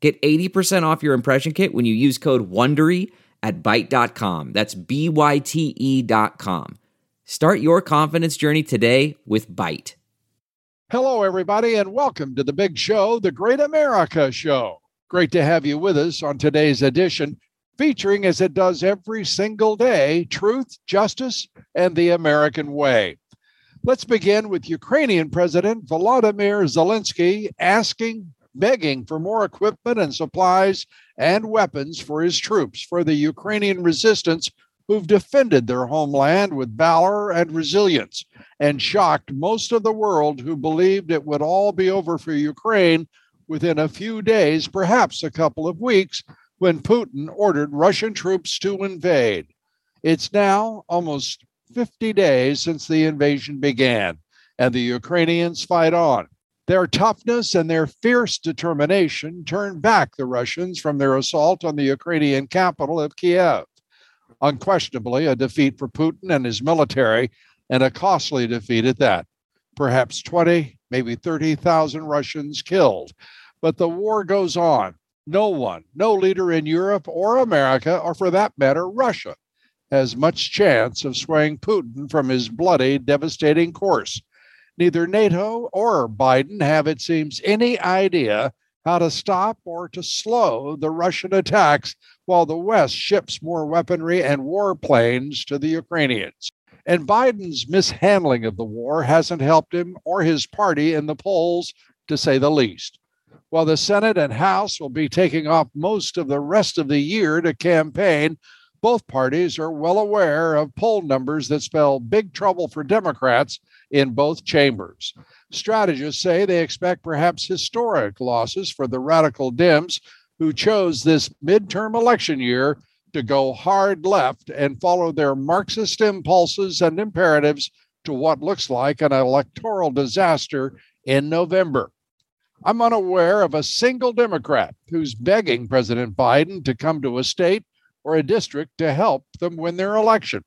Get 80% off your impression kit when you use code WONDERY at Byte.com. That's B-Y-T-E dot com. Start your confidence journey today with Byte. Hello, everybody, and welcome to the big show, The Great America Show. Great to have you with us on today's edition, featuring, as it does every single day, truth, justice, and the American way. Let's begin with Ukrainian President Volodymyr Zelensky asking begging for more equipment and supplies and weapons for his troops, for the Ukrainian resistance who've defended their homeland with valor and resilience and shocked most of the world who believed it would all be over for Ukraine within a few days, perhaps a couple of weeks, when Putin ordered Russian troops to invade. It's now almost 50 days since the invasion began, and the Ukrainians fight on. Their toughness and their fierce determination turned back the Russians from their assault on the Ukrainian capital of Kiev. Unquestionably, a defeat for Putin and his military, and a costly defeat at that. Perhaps 20, maybe 30,000 Russians killed. But the war goes on. No one, no leader in Europe or America, or for that matter, Russia, has much chance of swaying Putin from his bloody, devastating course. Neither NATO or Biden have, it seems, any idea how to stop or to slow the Russian attacks while the West ships more weaponry and warplanes to the Ukrainians. And Biden's mishandling of the war hasn't helped him or his party in the polls, to say the least. While the Senate and House will be taking off most of the rest of the year to campaign, both parties are well aware of poll numbers that spell big trouble for Democrats in both chambers. Strategists say they expect perhaps historic losses for the radical Dems who chose this midterm election year to go hard left and follow their Marxist impulses and imperatives to what looks like an electoral disaster in November. I'm unaware of a single Democrat who's begging President Biden to come to a state or a district to help them win their election.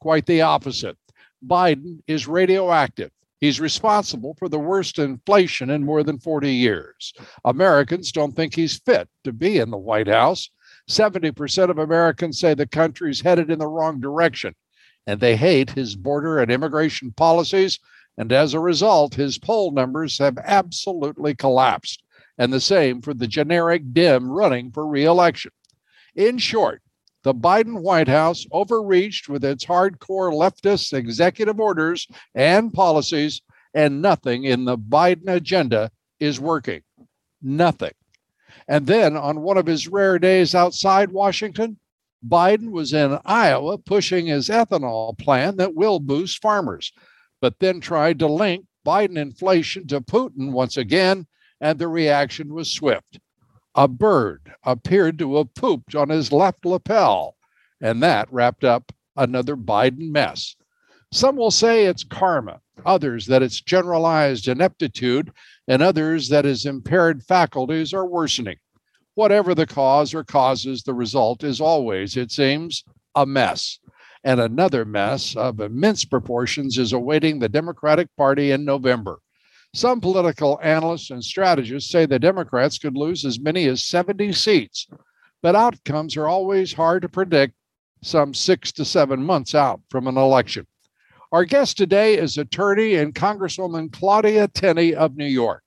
Quite the opposite. Biden is radioactive. He's responsible for the worst inflation in more than 40 years. Americans don't think he's fit to be in the White House. 70% of Americans say the country's headed in the wrong direction, and they hate his border and immigration policies. And as a result, his poll numbers have absolutely collapsed. And the same for the generic Dem running for reelection. In short, the Biden White House overreached with its hardcore leftist executive orders and policies, and nothing in the Biden agenda is working. Nothing. And then on one of his rare days outside Washington, Biden was in Iowa pushing his ethanol plan that will boost farmers, but then tried to link Biden inflation to Putin once again, and the reaction was swift a bird appeared to have pooped on his left lapel, and that wrapped up another Biden mess. Some will say it's karma, others that it's generalized ineptitude, and others that his impaired faculties are worsening. Whatever the cause or causes, the result is always, it seems, a mess. And another mess of immense proportions is awaiting the Democratic Party in November. Some political analysts and strategists say the Democrats could lose as many as 70 seats, but outcomes are always hard to predict some six to seven months out from an election. Our guest today is attorney and Congresswoman Claudia Tenney of New York.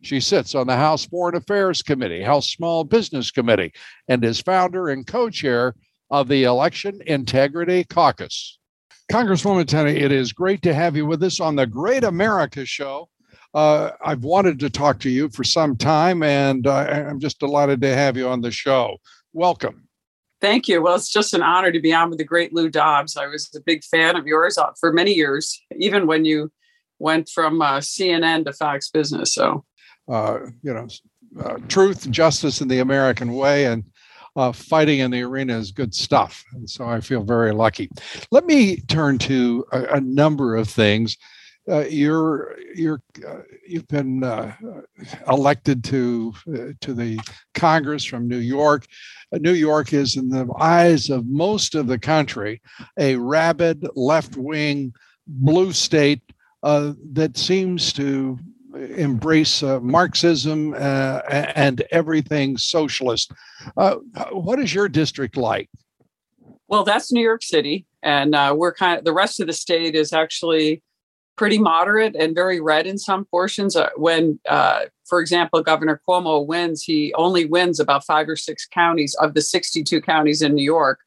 She sits on the House Foreign Affairs Committee, House Small Business Committee, and is founder and co chair of the Election Integrity Caucus. Congresswoman Tenney, it is great to have you with us on the Great America Show. Uh, I've wanted to talk to you for some time, and uh, I'm just delighted to have you on the show. Welcome. Thank you. Well, it's just an honor to be on with the great Lou Dobbs. I was a big fan of yours uh, for many years, even when you went from uh, CNN to Fox Business. So, uh, you know, uh, truth, justice, and the American way. And uh, fighting in the arena is good stuff. And so I feel very lucky. Let me turn to a, a number of things. Uh, you're you're uh, you've been uh, elected to uh, to the Congress from New York. Uh, New York is, in the eyes of most of the country, a rabid left wing blue state uh, that seems to embrace Marxism and everything socialist. What is your district like? Well, that's New York City, and we're kind of the rest of the state is actually pretty moderate and very red in some portions. Uh, when, uh, for example, Governor Cuomo wins, he only wins about five or six counties of the 62 counties in New York.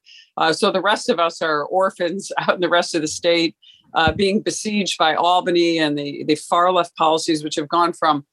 so the rest of us are orphans out in the rest of the state uh, being besieged by Albany and the, the far left policies, which have gone from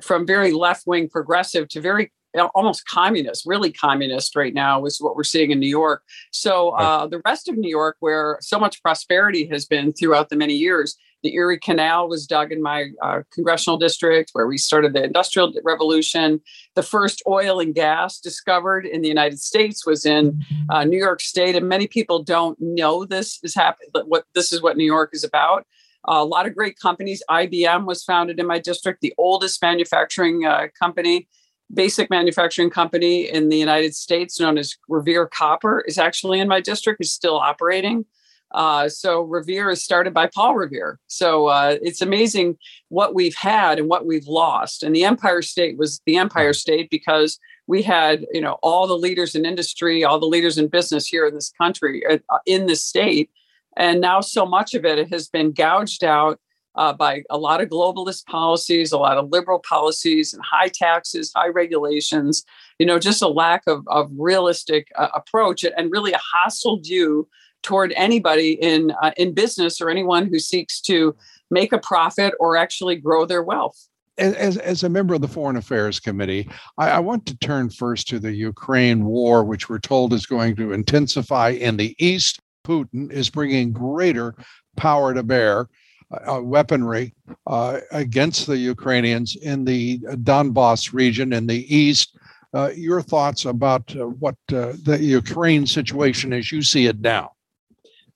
from very left wing progressive to very almost communist, really communist right now is what we're seeing in New York. So uh, the rest of New York, where so much prosperity has been throughout the many years, the Erie Canal was dug in my uh, congressional district, where we started the Industrial Revolution. The first oil and gas discovered in the United States was in uh, New York State, and many people don't know this is happening. What this is what New York is about. Uh, a lot of great companies. IBM was founded in my district, the oldest manufacturing uh, company basic manufacturing company in the United States known as Revere Copper is actually in my district, is still operating. Uh, so Revere is started by Paul Revere. So uh, it's amazing what we've had and what we've lost. And the Empire State was the Empire State because we had, you know, all the leaders in industry, all the leaders in business here in this country, uh, in this state. And now so much of it has been gouged out uh, by a lot of globalist policies, a lot of liberal policies, and high taxes, high regulations. You know, just a lack of, of realistic uh, approach and really a hostile view toward anybody in uh, in business or anyone who seeks to make a profit or actually grow their wealth. As, as a member of the Foreign Affairs Committee, I, I, want to turn first to the Ukraine war, which we're told is going to intensify in the East. Putin is bringing greater power to bear, uh, uh weaponry uh, against the Ukrainians in the Donbass region in the East. Uh, your thoughts about uh, what the Ukraine situation as you see it now?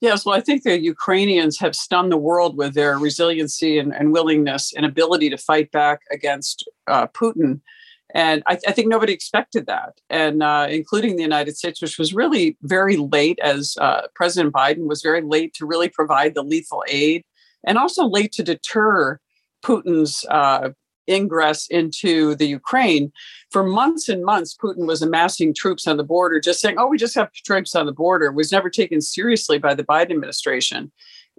Yes, well, I think the Ukrainians have stunned the world with their resiliency and, and willingness and ability to fight back against uh, Putin. And I, I, think nobody expected that, and uh, including the United States, which was really very late, as uh, President Biden was very late to really provide the lethal aid, and also late to deter Putin's uh, ingress into the Ukraine. For months and months, Putin was amassing troops on the border, just saying, oh, we just have troops on the border, was never taken seriously by the Biden administration.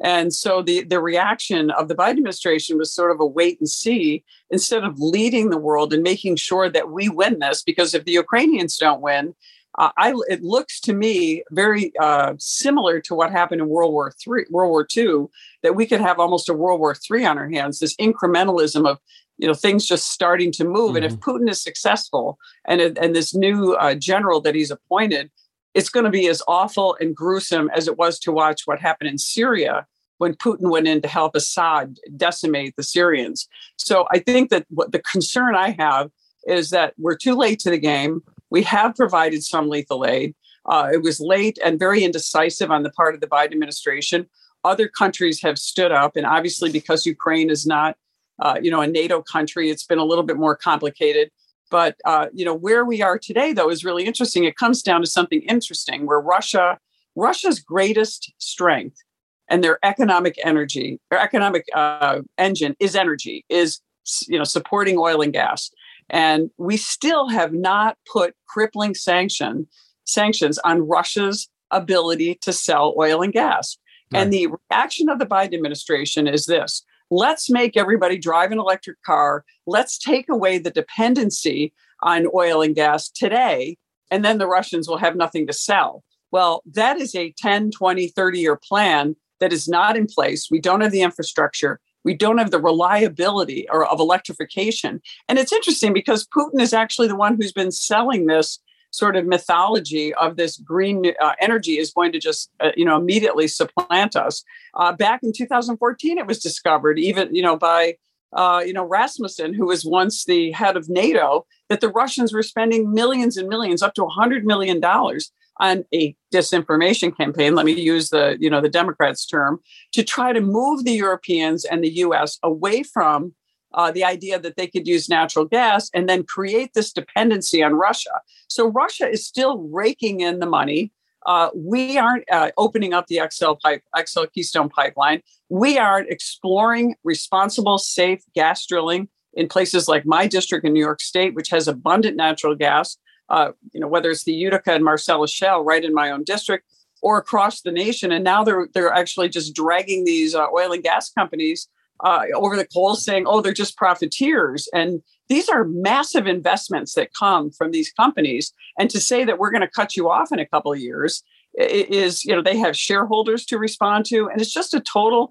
And so the, the reaction of the Biden administration was sort of a wait and see instead of leading the world and making sure that we win this. Because if the Ukrainians don't win, uh, I, it looks to me very uh, similar to what happened in World War Three, World War Two, that we could have almost a World War Three on our hands. This incrementalism of you know things just starting to move mm-hmm. and if mm-hmm. putin is successful and and this new uh, general that he's appointed it's going to be as awful and gruesome as it was to watch what happened in syria when putin went in to help assad decimate the syrians so i think that what the concern i have is that we're too late to the game we have provided some lethal aid uh, it was late and very indecisive on the part of the biden administration other countries have stood up and obviously because ukraine is not uh, you know, a NATO country, it's been a little bit more complicated. But uh, you know, where we are today, though, is really interesting. It comes down to something interesting, where Russia, Russia's greatest strength and their economic energy, their economic uh, engine is energy, is you know, supporting oil and gas. And we still have not put crippling sanction sanctions on Russia's ability to sell oil and gas. Right. And the reaction of the Biden administration is this let's make everybody drive an electric car. Let's take away the dependency on oil and gas today, and then the Russians will have nothing to sell. Well, that is a 10, 20, 30 year plan that is not in place. We don't have the infrastructure. We don't have the reliability or of electrification. And it's interesting because Putin is actually the one who's been selling this sort of mythology of this green uh, energy is going to just uh, you know immediately supplant us. Uh, back in 2014, it was discovered even you know by uh, you know, Rasmussen, who was once the head of NATO, that the Russians were spending millions and millions, up to $100 million on a disinformation campaign let me use the you know the democrats term to try to move the europeans and the us away from uh, the idea that they could use natural gas and then create this dependency on russia so russia is still raking in the money uh, we aren't uh, opening up the XL pipe, XL Keystone pipeline. We aren't exploring responsible, safe gas drilling in places like my district in New York State, which has abundant natural gas. Uh, you know, whether it's the Utica and Marcellus Shale right in my own district or across the nation. And now they're they're actually just dragging these uh, oil and gas companies uh, over the coals, saying, "Oh, they're just profiteers." And these are massive investments that come from these companies. And to say that we're going to cut you off in a couple of years is, you know, they have shareholders to respond to. And it's just a total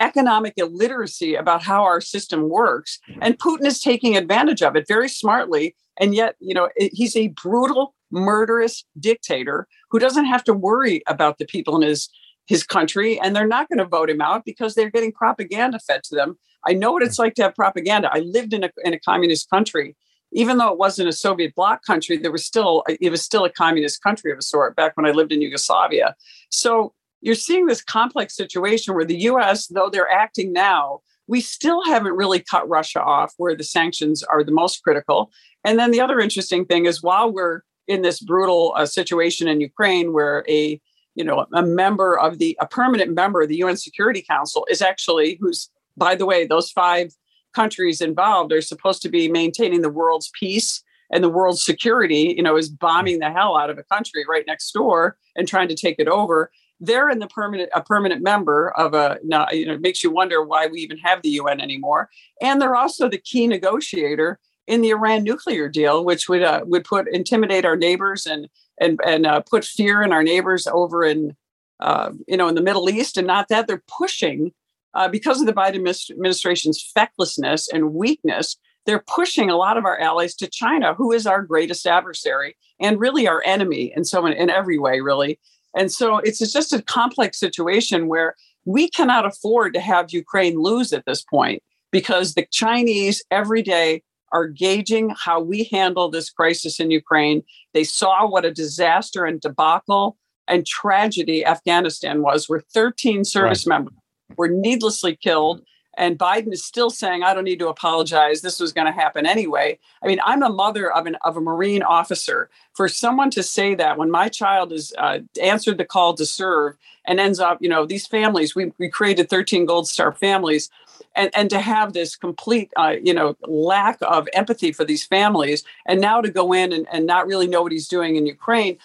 economic illiteracy about how our system works. And Putin is taking advantage of it very smartly. And yet, you know, he's a brutal, murderous dictator who doesn't have to worry about the people in his his country and they're not going to vote him out because they're getting propaganda fed to them I know what it's like to have propaganda. I lived in a, in a communist country. Even though it wasn't a Soviet bloc country, there was still it was still a communist country of a sort back when I lived in Yugoslavia. So you're seeing this complex situation where the US, though they're acting now, we still haven't really cut Russia off where the sanctions are the most critical. And then the other interesting thing is while we're in this brutal uh, situation in Ukraine where a you know a member of the a permanent member of the UN Security Council is actually who's by the way, those five countries involved are supposed to be maintaining the world's peace and the world's security, you know, is bombing the hell out of a country right next door and trying to take it over. They're in the permanent a permanent member of a you know, it makes you wonder why we even have the UN anymore. And they're also the key negotiator in the Iran nuclear deal, which would uh, would put intimidate our neighbors and and and uh, put fear in our neighbors over in uh, you know in the Middle East. And not that they're pushing uh, because of the Biden administration's fecklessness and weakness, they're pushing a lot of our allies to China, who is our greatest adversary and really our enemy in so in, in every way, really. And so it's just a complex situation where we cannot afford to have Ukraine lose at this point because the Chinese every day are gauging how we handle this crisis in Ukraine. They saw what a disaster and debacle and tragedy Afghanistan was, where 13 service right. members were needlessly killed. And Biden is still saying, I don't need to apologize. This was going to happen anyway. I mean, I'm a mother of, an, of a Marine officer. For someone to say that when my child has uh, answered the call to serve and ends up, you know, these families, we, we created 13 Gold Star families. And, and to have this complete, uh, you know, lack of empathy for these families, and now to go in and, and not really know what he's doing in Ukraine,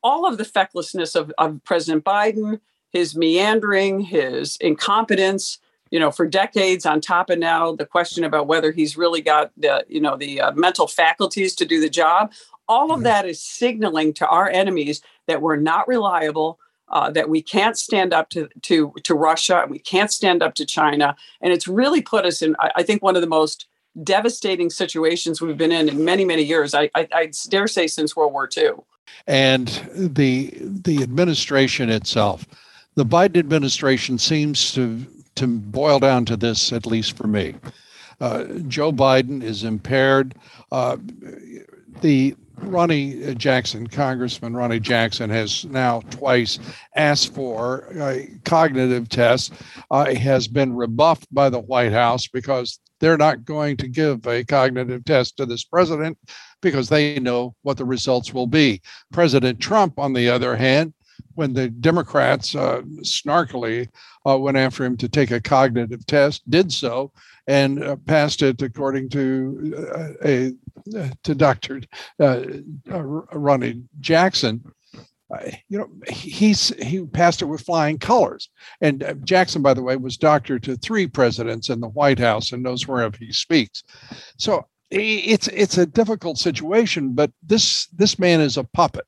all of the fecklessness of, of President Biden, his meandering, his incompetence, you know, for decades. On top of now the question about whether he's really got the, you know, the uh, mental faculties to do the job. All of mm-hmm. that is signaling to our enemies that we're not reliable, uh, that we can't stand up to to to Russia, and we can't stand up to China, and it's really put us in, I, I think, one of the most devastating situations we've been in in many many years. I, I, I dare say since World War II. And the the administration itself the Biden administration seems to to boil down to this, at least for me. Uh, Joe Biden is impaired. Uh, the Ronny Jackson, Congressman Ronny Jackson, has now twice asked for a cognitive test. Uh, has been rebuffed by the White House because they're not going to give a cognitive test to this president because they know what the results will be. President Trump, on the other hand, when the Democrats uh, snarkily uh, went after him to take a cognitive test, did so and uh, passed it according to uh, a to Dr. Uh, uh, Ronny Jackson. you know, he's he passed it with flying colors. And Jackson, by the way, was doctor to three presidents in the White House and knows wherever he speaks. So it's it's a difficult situation, but this this man is a puppet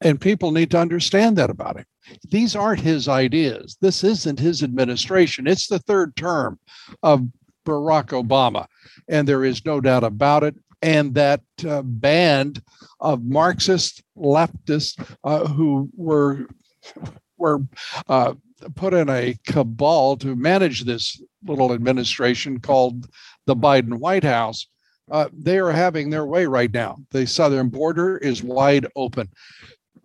and people need to understand that about him. These aren't his ideas. This isn't his administration. It's the third term of Barack Obama. And there is no doubt about it. And that uh, band of Marxist leftists uh, who were were uh, put in a cabal to manage this little administration called the Biden White House. Uh, they are having their way right now. The southern border is wide open.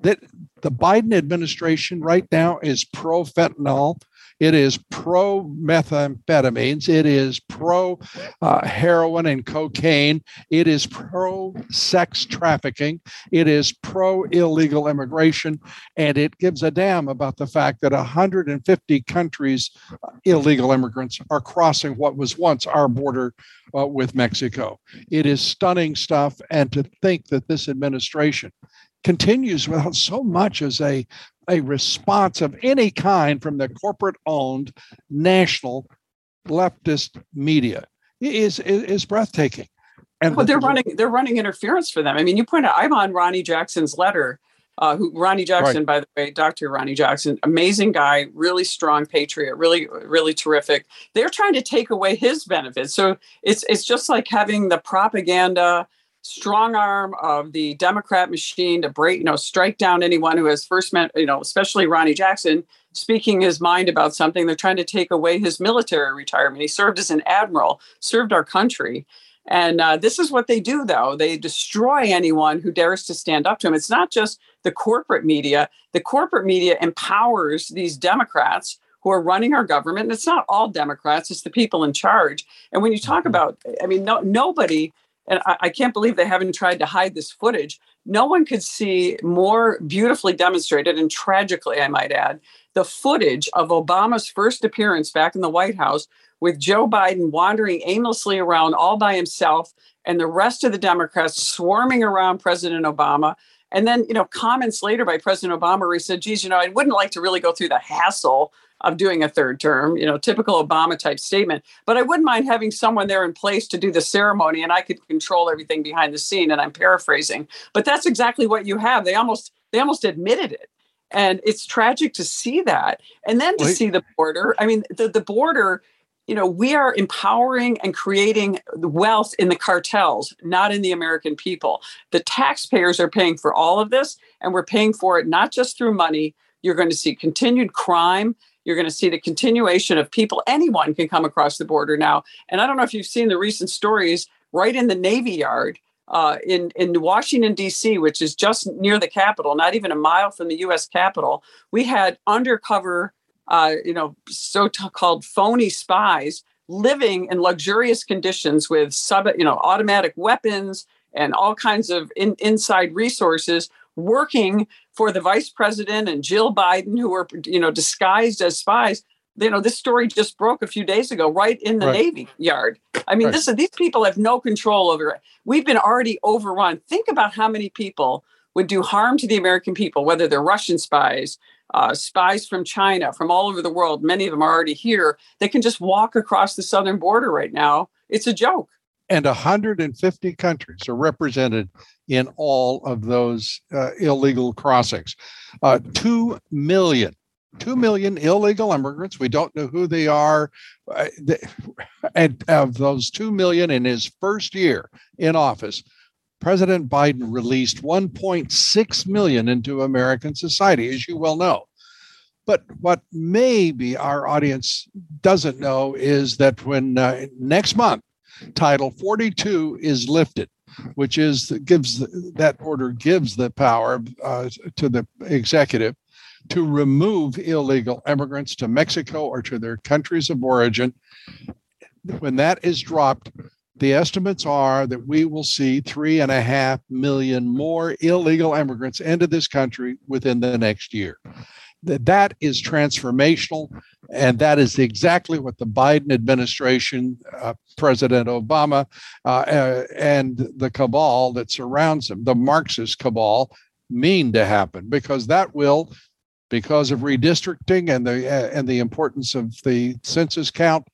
That the Biden administration right now is pro fentanyl. It is pro methamphetamines. It is pro uh, heroin and cocaine. It is pro sex trafficking. It is pro illegal immigration. And it gives a damn about the fact that 150 countries, uh, illegal immigrants, are crossing what was once our border uh, with Mexico. It is stunning stuff. And to think that this administration continues without so much as a a response of any kind from the corporate owned national leftist media is, is, is breathtaking. And well, they're running they're running interference for them. I mean, you point out I'm on Ronny Jackson's letter. Uh, who Ronny Jackson, right. by the way, Dr. Ronny Jackson, amazing guy, really strong patriot, really, really terrific. They're trying to take away his benefits. So it's it's just like having the propaganda strong arm of the Democrat machine to break, you know, strike down anyone who has first met, you know, especially Ronny Jackson speaking his mind about something. They're trying to take away his military retirement. He served as an admiral, served our country. And uh, this is what they do, though. They destroy anyone who dares to stand up to him. It's not just the corporate media. The corporate media empowers these Democrats who are running our government. And it's not all Democrats, it's the people in charge. And when you talk mm-hmm. about, I mean, no, nobody and I, I, can't believe they haven't tried to hide this footage. No one could see more beautifully demonstrated and tragically, I might add, the footage of Obama's first appearance back in the White House with Joe Biden wandering aimlessly around all by himself and the rest of the Democrats swarming around President Obama. And then, you know, comments later by President Obama where he said, geez, you know, I wouldn't like to really go through the hassle of doing a third term, you know, typical Obama type statement. But I wouldn't mind having someone there in place to do the ceremony and I could control everything behind the scene. And I'm paraphrasing, but that's exactly what you have. They almost they almost admitted it. And it's tragic to see that. And then to Wait. see the border. I mean, the, the border, you know, we are empowering and creating wealth in the cartels, not in the American people. The taxpayers are paying for all of this, and we're paying for it not just through money. You're going to see continued crime you're going to see the continuation of people. Anyone can come across the border now. And I don't know if you've seen the recent stories right in the Navy Yard uh, in, in Washington, D.C., which is just near the Capitol, not even a mile from the U.S. Capitol. We had undercover, uh, you know, so called phony spies living in luxurious conditions with sub, you know, automatic weapons and all kinds of in, inside resources working for the vice president and Jill Biden, who were you know disguised as spies. You know, this story just broke a few days ago, right in the right. Navy Yard. I mean, right. this these people have no control over it. We've been already overrun. Think about how many people would do harm to the American people, whether they're Russian spies, uh, spies from China, from all over the world. Many of them are already here. They can just walk across the southern border right now. It's a joke and 150 countries are represented in all of those uh, illegal crossings. Uh, 2 million. 2 million illegal immigrants. We don't know who they are. Uh, and of those 2 million in his first year in office, President Biden released 1.6 million into American society, as you well know. But what maybe our audience doesn't know is that when uh, next month Title 42 is lifted, which is gives that order gives the power uh, to the executive to remove illegal immigrants to Mexico or to their countries of origin. When that is dropped, the estimates are that we will see three and a half million more illegal immigrants into this country within the next year that that is transformational and that is exactly what the biden administration uh, president obama uh, uh, and the cabal that surrounds him the marxist cabal mean to happen because that will because of redistricting and the uh, and the importance of the census count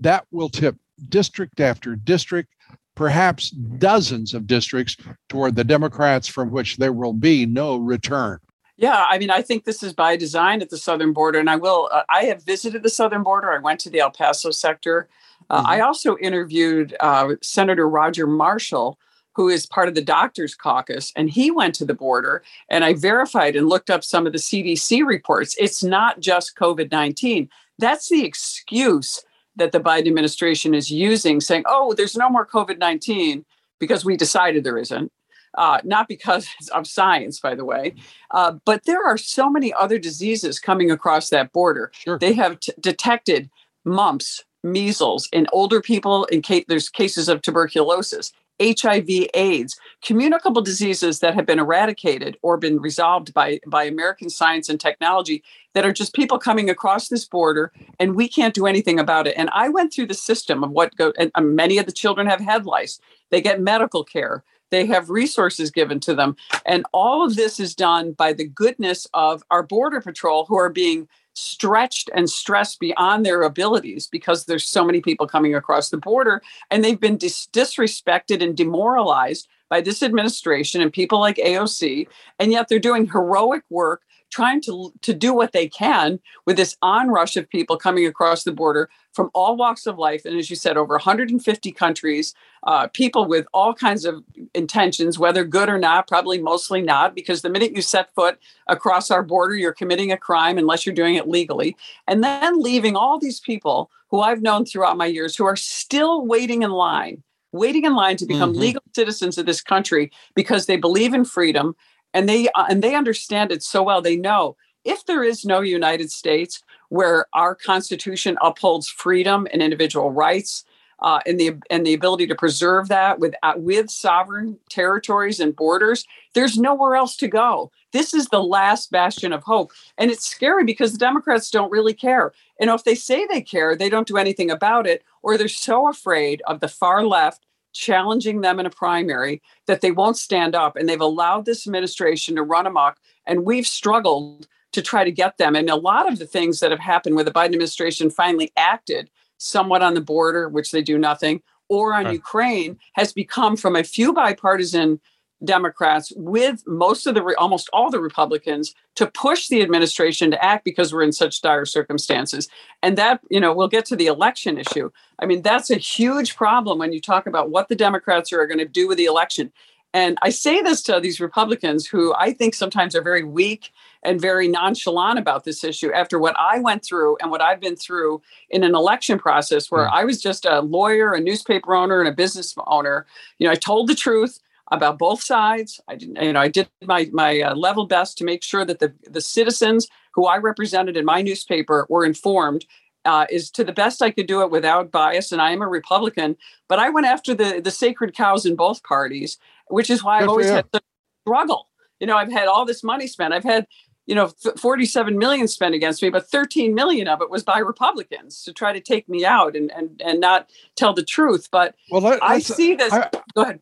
that will tip district after district perhaps dozens of districts toward the democrats from which there will be no return yeah, I mean, I think this is by design at the southern border, and I will. Uh, I have visited the southern border. I went to the El Paso sector. Uh, mm-hmm. I also interviewed uh, Senator Roger Marshall, who is part of the doctors caucus and he went to the border and i verified and looked up some of the cdc reports it's not just covid-19 that's the excuse that the biden administration is using saying oh there's no more covid-19 because we decided there isn't uh, not because of science, by the way, uh, but there are so many other diseases coming across that border. Sure. They have t- detected mumps, measles in older people. In case there's cases of tuberculosis, HIV, AIDS, communicable diseases that have been eradicated or been resolved by, by American science and technology that are just people coming across this border and we can't do anything about it. And I went through the system of what go, and many of the children have head lice. They get medical care. They have resources given to them. And all of this is done by the goodness of our Border Patrol who are being stretched and stressed beyond their abilities because there's so many people coming across the border and they've been dis- disrespected and demoralized by this administration and people like AOC and yet they're doing heroic work trying to to do what they can with this onrush of people coming across the border from all walks of life and as you said over 150 countries uh, people with all kinds of intentions whether good or not probably mostly not because the minute you set foot across our border you're committing a crime unless you're doing it legally and then leaving all these people who i've known throughout my years who are still waiting in line waiting in line to become mm-hmm. legal citizens of this country because they believe in freedom and they uh, and they understand it so well they know if there is no united states where our constitution upholds freedom and individual rights uh, and the and the ability to preserve that with uh, with sovereign territories and borders there's nowhere else to go. This is the last bastion of hope. And it's scary because the democrats don't really care. And if they say they care they don't do anything about it or they're so afraid of the far left challenging them in a primary that they won't stand up and they've allowed this administration to run amok and we've struggled to try to get them. And a lot of the things that have happened where the biden administration finally acted somewhat on the border which they do nothing or on ukraine has become from a few bipartisan Democrats with most of the almost all the Republicans to push the administration to act because we're in such dire circumstances. And that, you know, we'll get to the election issue. I mean, that's a huge problem when you talk about what the Democrats are going to do with the election. And I say this to these Republicans who I think sometimes are very weak and very nonchalant about this issue after what I went through and what I've been through in an election process where mm. I was just a lawyer, a newspaper owner, and a business owner. You know, I told the truth about both sides. I didn't, you know, I did my my uh, level best to make sure that the the citizens who I represented in my newspaper were informed. Uh, is to the best I could do it without bias, and I am a Republican. But I went after the the sacred cows in both parties, which is why Good I've always had the struggle. You know, I've had all this money spent. I've had you know 47 million spent against me but 13 million of it was by republicans to try to take me out and and, and not tell the truth but well let, i see this I, go ahead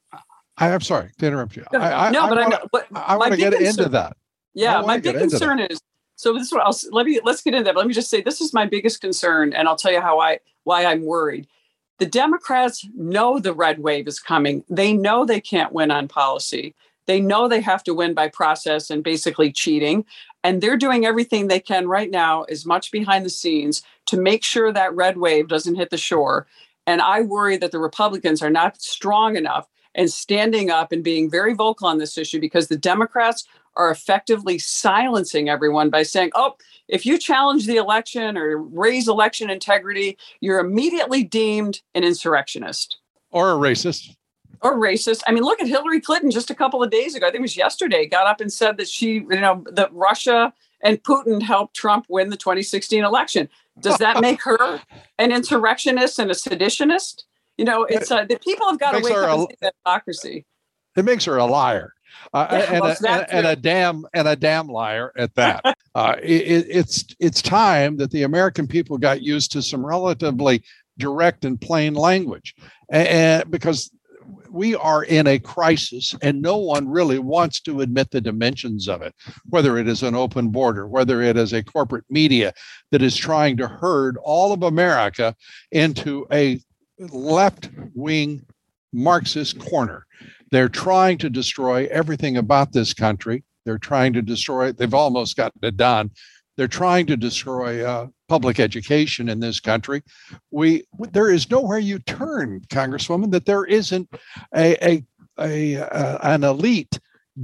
I, am sorry to interrupt you. No, I, no I, but wanna, but I want to get concern, into that. Yeah, my big concern is so this is what I'll let me let's get into that. But let me just say this is my biggest concern, and I'll tell you how I why I'm worried. The Democrats know the red wave is coming. They know they can't win on policy. They know they have to win by process and basically cheating. And they're doing everything they can right now, as much behind the scenes, to make sure that red wave doesn't hit the shore. And I worry that the Republicans are not strong enough and standing up and being very vocal on this issue because the Democrats are effectively silencing everyone by saying, oh, if you challenge the election or raise election integrity, you're immediately deemed an insurrectionist. Or a racist. Or racist. I mean, look at Hillary Clinton just a couple of days ago. I think it was yesterday, got up and said that she, you know, that Russia and Putin helped Trump win the 2016 election. Does that make her an insurrectionist and a seditionist? You know, it's uh, the people have got to wake up a, hypocrisy. It makes her a liar. Uh, yeah, and, well, a, and, and, a damn and a damn liar at that. uh, it, it's it's time that the American people got used to some relatively direct and plain language, and, and because we are in a crisis and no one really wants to admit the dimensions of it, whether it is an open border, whether it is a corporate media that is trying to herd all of America into a left wing Marxist corner. They're trying to destroy everything about this country. They're trying to destroy, they've almost gotten it done. They're trying to destroy uh, public education in this country. We there is nowhere you turn, Congresswoman, that there isn't a, a a uh, an elite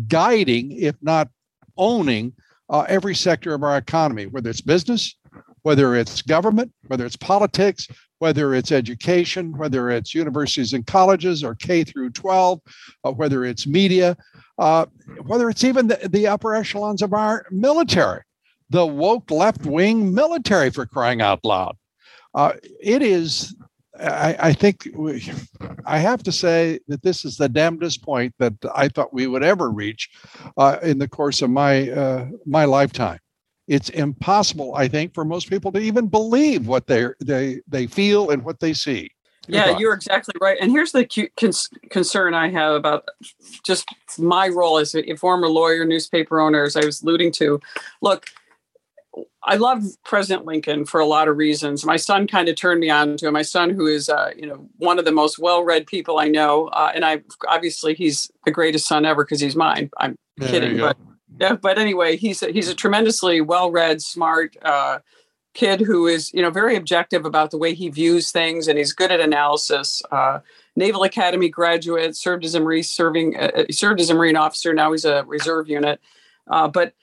guiding, if not owning, uh, every sector of our economy, whether it's business, whether it's government, whether it's politics, whether it's education, whether it's universities and colleges or K through 12, uh, whether it's media, uh, whether it's even the, the upper echelons of our military, the woke left wing military for crying out loud. Uh, it is I, I, think we, I have to say that this is the damnedest point that I thought we would ever reach uh, in the course of my uh, my lifetime. It's impossible, I think, for most people to even believe what they they they feel and what they see. Your yeah, thoughts? you're exactly right. And here's the concern I have about just my role as a former lawyer, newspaper owner, as I was alluding to. Look, I love President Lincoln for a lot of reasons. My son kind of turned me on to him. My son, who is, uh, you know, one of the most well-read people I know, uh, and I obviously he's the greatest son ever because he's mine. I'm there kidding, but yeah. But anyway, he's a, he's a tremendously well-read, smart uh, kid who is, you know, very objective about the way he views things, and he's good at analysis. Uh, Naval Academy graduate, served as a Marine serving, uh, served as a Marine officer. Now he's a reserve unit, uh, but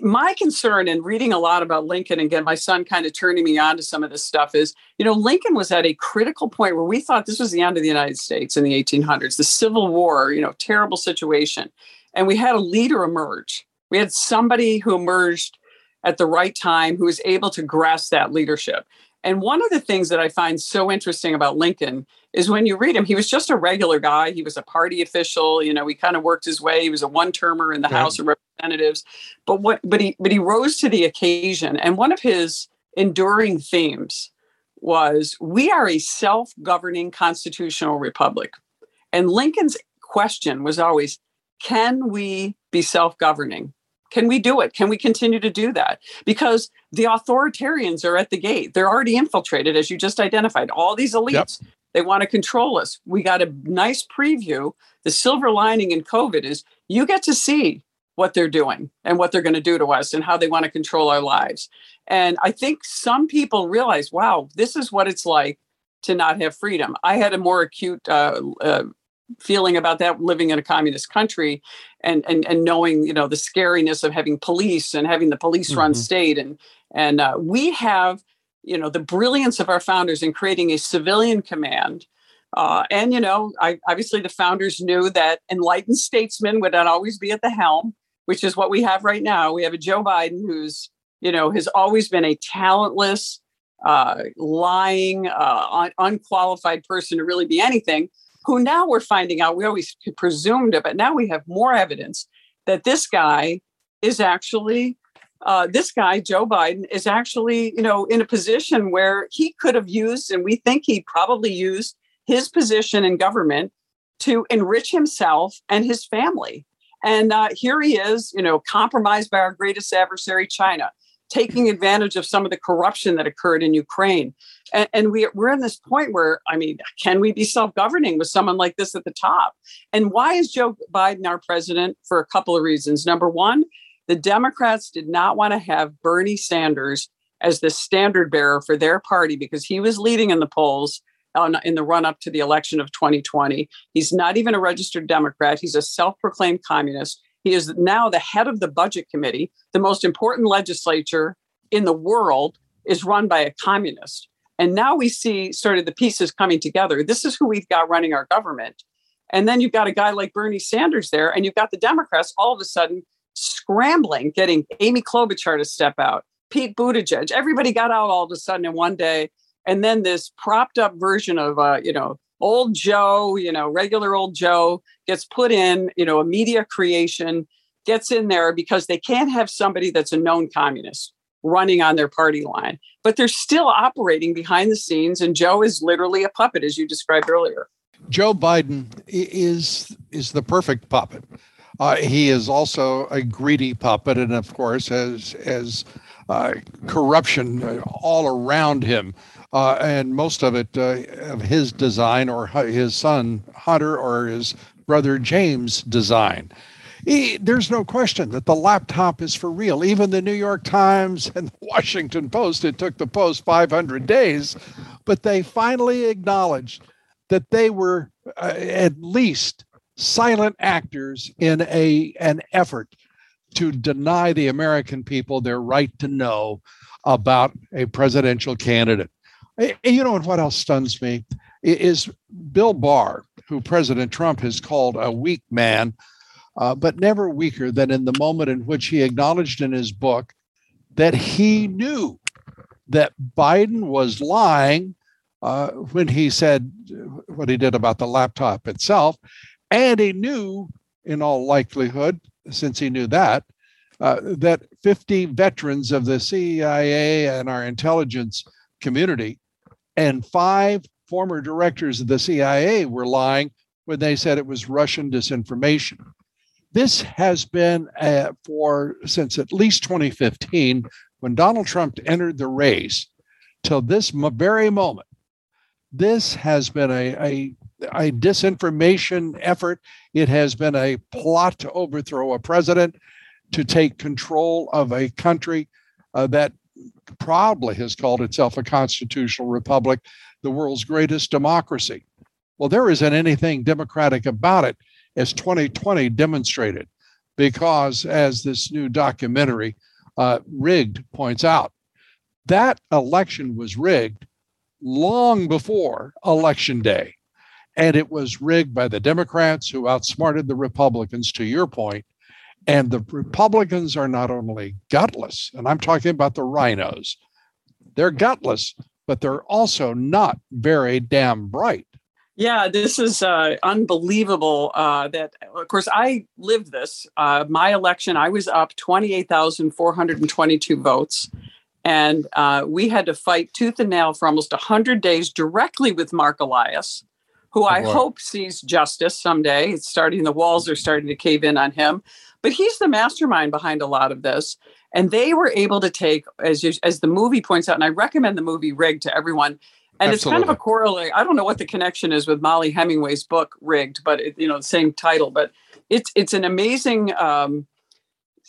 my concern in reading a lot about Lincoln and get my son kind of turning me on to some of this stuff is, you know, Lincoln was at a critical point where we thought this was the end of the United States in the 1800s, the Civil War, you know, terrible situation. And we had a leader emerge. We had somebody who emerged at the right time who was able to grasp that leadership. And one of the things that I find so interesting about Lincoln is when you read him, he was just a regular guy. He was a party official. You know, he kind of worked his way. He was a one-termer in the House of Representatives. But what but he but he rose to the occasion. And one of his enduring themes was we are a self-governing constitutional republic. And Lincoln's question was always, can we be self-governing? Can we do it? Can we continue to do that? Because the authoritarians are at the gate. They're already infiltrated, as you just identified. All these elites, yep. they want to control us. We got a nice preview. The silver lining in COVID is you get to see what they're doing and what they're going to do to us and how they want to control our lives. And I think some people realize, wow, this is what it's like to not have freedom. I had a more acute uh, uh, feeling about that living in a communist country and and and knowing you know the scariness of having police and having the police run mm-hmm. state. And and uh, we have you know the brilliance of our founders in creating a civilian command. Uh, and you know I, obviously the founders knew that enlightened statesmen would not always be at the helm which is what we have right now. We have a joe biden who's you know has always been a talentless uh, lying uh, un- unqualified person to really be anything who now we're finding out, we always presumed it, but now we have more evidence that this guy is actually, uh, this guy, Joe Biden, is actually, you know, in a position where he could have used, and we think he probably used his position in government to enrich himself and his family. And uh, here he is, you know, compromised by our greatest adversary, China, taking advantage of some of the corruption that occurred in Ukraine. And, and we, we're in this point where, I mean, can we be self governing with someone like this at the top? And why is Joe Biden our president? For a couple of reasons. Number one, the Democrats did not want to have Bernie Sanders as the standard bearer for their party because he was leading in the polls in the run up to the election of 2020. He's not even a registered Democrat, he's a self proclaimed communist. He is now the head of the budget committee. The most important legislature in the world is run by a communist. And now we see sort of the pieces coming together. This is who we've got running our government. And then you've got a guy like Bernie Sanders there, and you've got the Democrats all of a sudden scrambling, getting Amy Klobuchar to step out, Pete Buttigieg. Everybody got out all of a sudden in one day. And then this propped up version of, uh, you know, old Joe, you know, regular old Joe gets put in, you know, a media creation gets in there because they can't have somebody that's a known communist running on their party line, but they're still operating behind the scenes. And Joe is literally a puppet, as you described earlier. Joe Biden is is the perfect puppet. Uh, he is also a greedy puppet, and of course, has as uh, corruption uh, all around him, uh, and most of it uh, of his design, or his son Hunter, or his brother James' design. He, there's no question that the laptop is for real. Even the New York Times and the Washington Post, it took the Post 500 days, but they finally acknowledged that they were uh, at least silent actors in a an effort to deny the American people their right to know about a presidential candidate. You know what else stuns me is Bill Barr, who President Trump has called a weak man, uh, but never weaker than in the moment in which he acknowledged in his book that he knew that Biden was lying uh, when he said what he did about the laptop itself. And he knew, in all likelihood, since he knew that, uh, that 50 veterans of the CIA and our intelligence community and five former directors of the CIA were lying when they said it was Russian disinformation. This has been uh, for since at least 2015 when Donald Trump entered the race till this very moment. This has been a, a, a disinformation effort. It has been a plot to overthrow a president, to take control of a country uh, that proudly has called itself a constitutional republic, the world's greatest democracy. Well, there isn't anything democratic about it, as 2020 demonstrated, because as this new documentary, uh, Rigged, points out, that election was rigged long before Election Day. And it was rigged by the Democrats who outsmarted the Republicans, to your point. And the Republicans are not only gutless, and I'm talking about the rhinos, they're gutless, but they're also not very damn bright. Yeah, this is uh, unbelievable. Uh, that of course I lived this. Uh, my election, I was up twenty eight thousand four hundred and twenty two votes, and uh, we had to fight tooth and nail for almost hundred days directly with Marc Elias, who oh, I hope sees justice someday. It's starting. The walls are starting to cave in on him, but he's the mastermind behind a lot of this. And they were able to take, as you, as the movie points out, and I recommend the movie Rigged to everyone and Absolutely. it's kind of a corollary. I don't know what the connection is with Mollie Hemingway's book Rigged, but it, you know the same title. But it's it's an amazing um,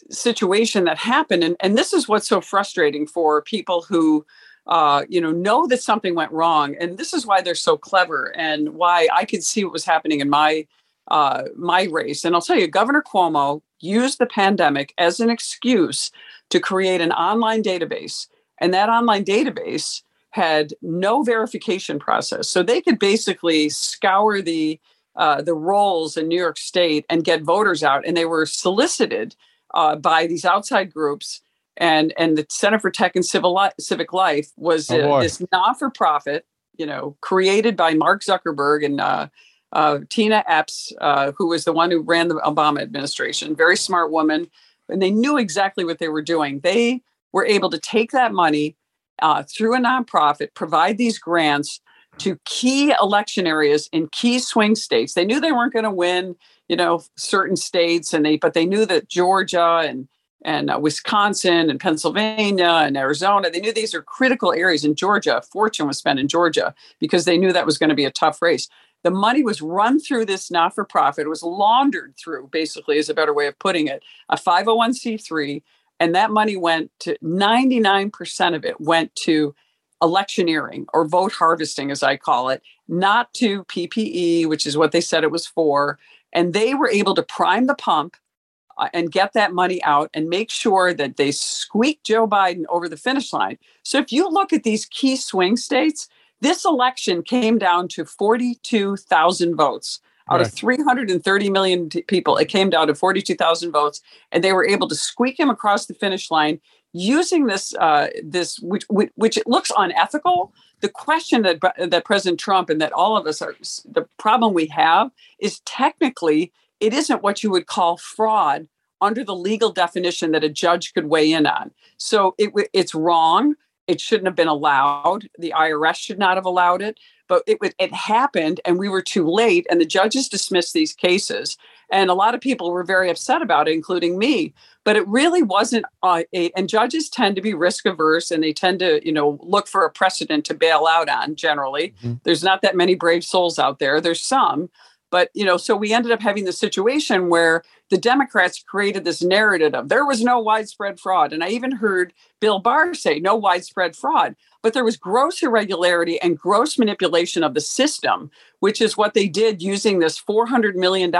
situation that happened, and and this is what's so frustrating for people who. Uh, you know, know that something went wrong, and this is why they're so clever, and why I could see what was happening in my uh, my race. And I'll tell you, Governor Cuomo used the pandemic as an excuse to create an online database, and that online database had no verification process. So they could basically scour the uh, the rolls in New York State and get voters out, and they were solicited uh, by these outside groups. And and the Center for Tech and Civil Li- Civic Life was oh, uh, this not for profit, you know, created by Mark Zuckerberg and uh, uh, Tiana Epps, uh, who was the one who ran the Obama administration. Very smart woman, and they knew exactly what they were doing. They were able to take that money uh, through a nonprofit provide these grants to key election areas in key swing states. They knew they weren't going to win, you know, certain states, and they but they knew that Georgia and and uh, Wisconsin and Pennsylvania and Arizona, they knew these are critical areas in Georgia. Fortune was spent in Georgia because they knew that was going to be a tough race. The money was run through this not for profit. It was laundered through, basically, is a better way of putting it, a 501c3 and that money went to 99% of it went to electioneering or vote harvesting, as I call it, not to PPE, which is what they said it was for. And they were able to prime the pump uh, and get that money out and make sure that they squeak Joe Biden over the finish line. So if you look at these key swing states, this election came down to 42,000 votes out right. of 330 million t- people it came down to 42,000 votes and they were able to squeak him across the finish line using this uh, this which, which, which it looks unethical. The question that that president trump and that all of us are the problem we have is technically it isn't what you would call fraud under the legal definition that a judge could weigh in on. So it, it's wrong. It shouldn't have been allowed. The irs should not have allowed it but it, it happened and we were too late and the judges dismissed these cases and a lot of people were very upset about it including me but it really wasn't uh, a, and judges tend to be risk averse and they tend to you know look for a precedent to bail out on generally mm-hmm. there's not that many brave souls out there there's some But, you know, so we ended up having the situation where the Democrats created this narrative of there was no widespread fraud. And I even heard Bill Barr say no widespread fraud. But there was gross irregularity and gross manipulation of the system, which is what they did using this $400 million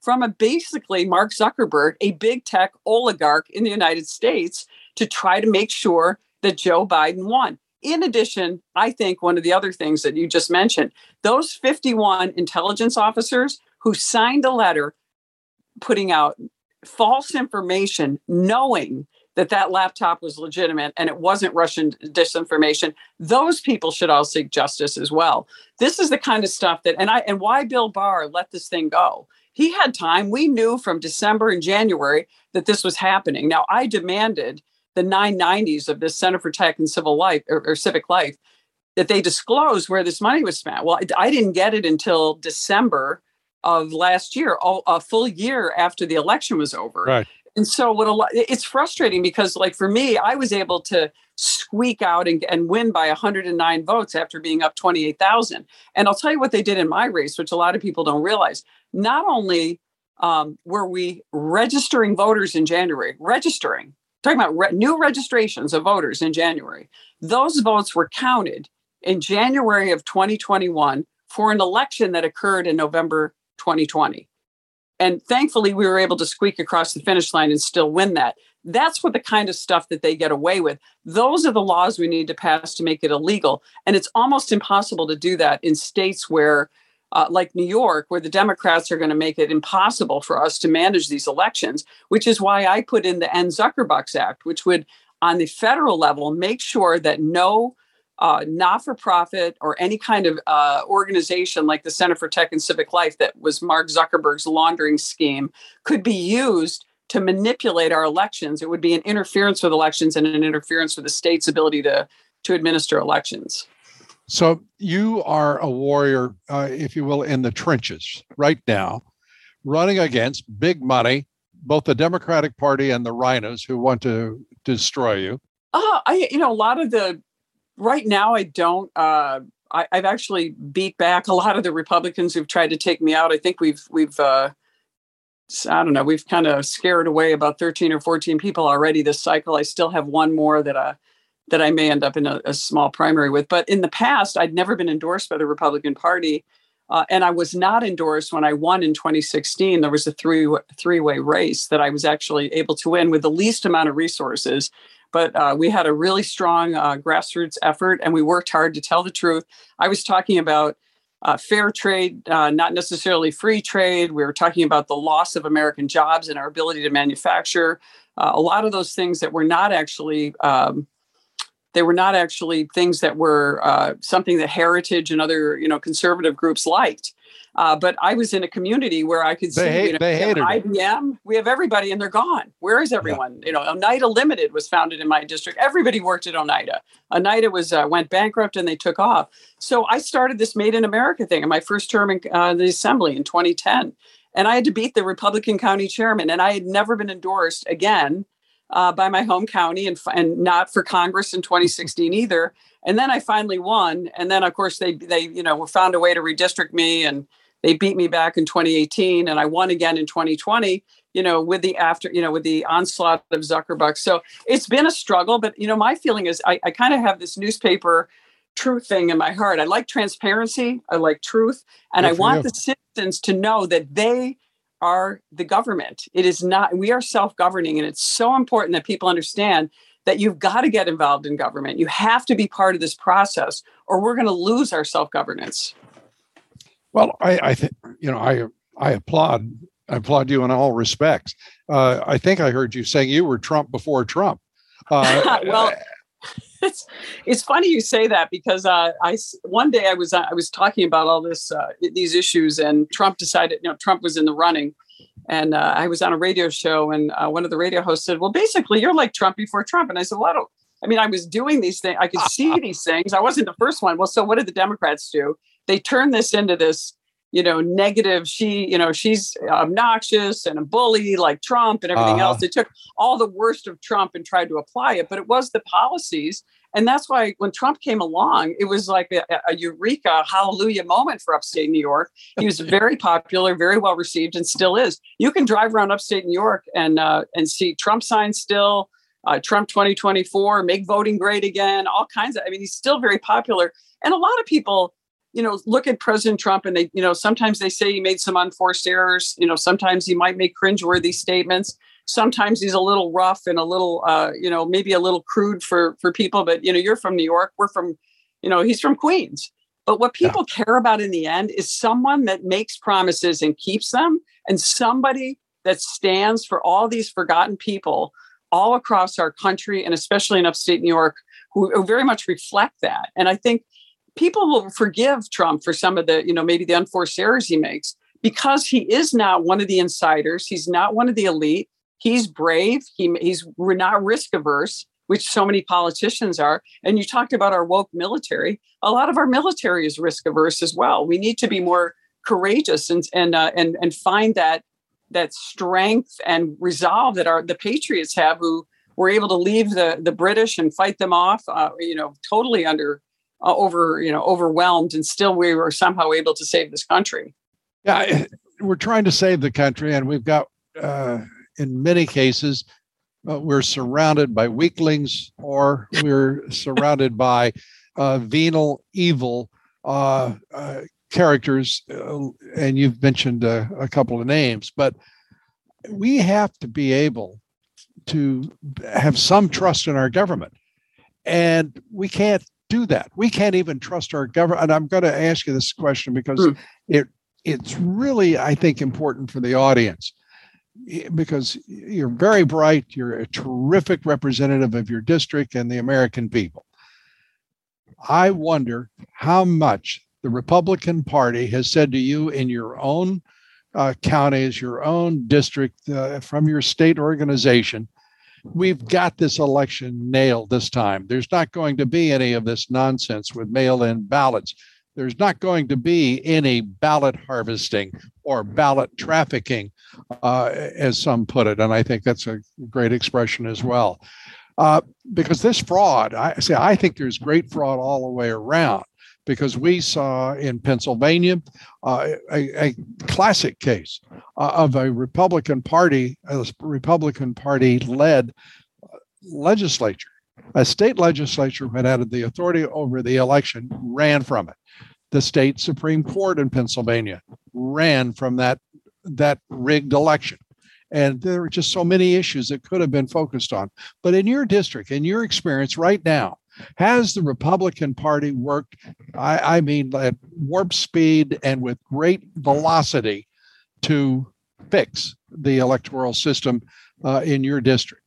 from a basically Mark Zuckerberg, a big tech oligarch in the United States, to try to make sure that Joe Biden won. In addition, I think one of the other things that you just mentioned, those 51 intelligence officers who signed a letter putting out false information, knowing that that laptop was legitimate and it wasn't Russian disinformation, those people should all seek justice as well. This is the kind of stuff that, and I, and why Bill Barr let this thing go. He had time. We knew from December and January that this was happening. Now, I demanded the 990s of this Center for Tech and Civil Life or, or Civic Life that they disclose where this money was spent. Well, I didn't get it until December of last year, a full year after the election was over. Right. And so what a lot it's frustrating because like for me, I was able to squeak out and, and win by 109 votes after being up 28,000. And I'll tell you what they did in my race, which a lot of people don't realize. Not only um, were we registering voters in January, registering, talking about re- new registrations of voters in January. Those votes were counted in January of 2021 for an election that occurred in November 2020. And thankfully, we were able to squeak across the finish line and still win that. That's what the kind of stuff that they get away with. Those are the laws we need to pass to make it illegal. And it's almost impossible to do that in states where uh, like New York, where the Democrats are going to make it impossible for us to manage these elections, which is why I put in the End Zuckerbucks Act, which would, on the federal level, make sure that no uh, not for profit or any kind of uh, organization like the Center for Tech and Civic Life that was Mark Zuckerberg's laundering scheme could be used to manipulate our elections. It would be an interference with elections and an interference with the state's ability to, to administer elections. So you are a warrior, uh, if you will, in the trenches right now, running against big money, both the Democratic Party and the rhinos who want to destroy you. Uh, I, you know, a lot of the right now, I don't. Uh, I, have actually beat back a lot of the Republicans who've tried to take me out. I think we've we've uh, I don't know we've kind of scared away about thirteen or fourteen people already this cycle. I still have one more that uh, that I may end up in a, a, small primary with. But in the past, I'd never been endorsed by the Republican Party. Uh, and I was not endorsed when I won in 2016. There was a three three way race that I was actually able to win with the least amount of resources. But uh, we had a really strong uh, grassroots effort, and we worked hard to tell the truth. I was talking about uh, fair trade, uh, not necessarily free trade. We were talking about the loss of American jobs and our ability to manufacture. Uh, a lot of those things that were not actually um, they were not actually things that were uh, something that heritage and other you know conservative groups liked uh, but I was in a community where I could they see hate, you know, they hated IBM. It. We have everybody, and they're gone. Where is everyone? Yeah. You know, Oneida Limited was founded in my district. Everybody worked at Oneida. Oneida was uh, went bankrupt, and they took off. So I started this Made in America thing in my first term in uh, the assembly in 2010, and I had to beat the Republican county chairman, and I had never been endorsed again uh, by my home county and, and not for Congress in 2016 either. And then I finally won. And then of course they they you know were found a way to redistrict me and they beat me back in 2018 and I won again in 2020 you know with the after you know with the onslaught of Zuckerberg. So it's been a struggle but you know my feeling is I, I kind of have this newspaper truth thing in my heart. I like transparency, I like truth and Good I want you. the citizens to know that they are the government. It is not, we are self governing. And it's so important that people understand that you've got to get involved in government. You have to be part of this process, or we're going to lose our self governance. Well, I, I think, you know, I, I applaud, I applaud you in all respects. Uh, I think I heard you saying you were Trump before Trump. Uh, well, it's it's funny you say that because uh, I one day I was uh, I was talking about all this uh, these issues and Trump decided you know Trump was in the running and uh, I was on a radio show and uh, one of the radio hosts said well basically you're like Trump before Trump and I said well I don't I mean I was doing these things I could see these things I wasn't the first one well so what did the Democrats do they turned this into this you know, negative. She, you know, she's obnoxious and a bully like Trump and everything uh-huh. else. They took all the worst of Trump and tried to apply it, but it was the policies. And that's why when Trump came along, it was like a, a eureka, hallelujah moment for upstate New York. He was very popular, very well received, and still is. You can drive around upstate New York and uh, and see Trump signs still, uh, Trump 2024, make voting great again, all kinds of. I mean, he's still very popular, and a lot of people you know, look at President Trump and they, you know, sometimes they say he made some unforced errors. You know, sometimes he might make cringeworthy statements. Sometimes he's a little rough and a little, uh, you know, maybe a little crude for for people. But you know, you're from New York. We're from, you know, he's from Queens. But what people yeah. care about in the end is someone that makes promises and keeps them, and somebody that stands for all these forgotten people all across our country and especially in upstate New York who, who very much reflect that. And I think people will forgive Trump for some of the, you know, maybe the unforced errors he makes because he is not one of the insiders. He's not one of the elite. He's brave. He, he's we're not risk averse, which so many politicians are. And you talked about our woke military. A lot of our military is risk averse as well. We need to be more courageous and and uh, and and find that that strength and resolve that our the patriots have who were able to leave the the British and fight them off, uh, you know, totally under over you know overwhelmed and still we were somehow able to save this country. Yeah we're trying to save the country and we've got uh, in many cases uh, we're surrounded by weaklings or we're surrounded by uh, venal evil uh, uh, characters and you've mentioned a couple of names but we have to be able to have some trust in our government. And we can't do that. We can't even trust our government. And I'm going to ask you this question because mm. it it's really, I think, important for the audience because you're very bright. You're a terrific representative of your district and the American people. I wonder how much the Republican Party has said to you in your own uh, counties, your own district, uh, from your state organization, we've got this election nailed this time. There's not going to be any of this nonsense with mail in ballots. There's not going to be any ballot harvesting or ballot trafficking, uh, as some put it. And I think that's a great expression as well. Uh, because this fraud, I say, I think there's great fraud all the way around because we saw in Pennsylvania uh, a, a, classic case uh, of a Republican Party, a Republican Party led legislature. A state legislature that had the authority over the election ran from it. The state Supreme Court in Pennsylvania ran from that, that rigged election. And there were just so many issues that could have been focused on. But in your district, in your experience right now, has the Republican Party worked, I, I mean, at warp speed and with great velocity to fix the electoral system uh, in your district?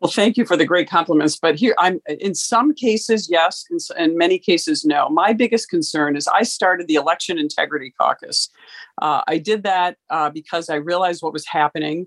Well, thank you for the great compliments. But here, I'm in some cases, yes, in, in many cases, no. My biggest concern is I started the Election Integrity Caucus. Uh, I did that uh, because I realized what was happening.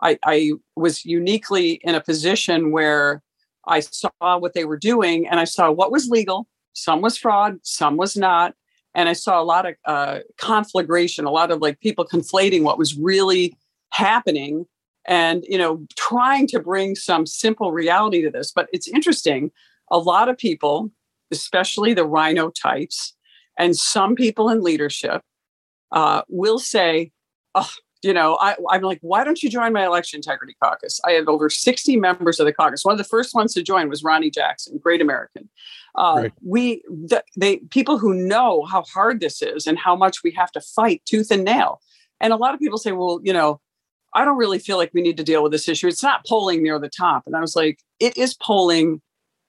I, I was uniquely in a position where I saw what they were doing and I saw what was legal. Some was fraud, some was not. And I saw a lot of uh, conflagration, a lot of like people conflating what was really happening and, you know, trying to bring some simple reality to this. But it's interesting. A lot of people, especially the rhino types and some people in leadership, uh, will say, oh, you know, I, am like, why don't you join my election integrity caucus? I have over 60 members of the caucus. One of the first ones to join was Ronny Jackson, great American. Uh, We, the, they, people who know how hard this is and how much we have to fight tooth and nail. And a lot of people say, well, you know, I don't really feel like we need to deal with this issue. It's not polling near the top. And I was like, it is polling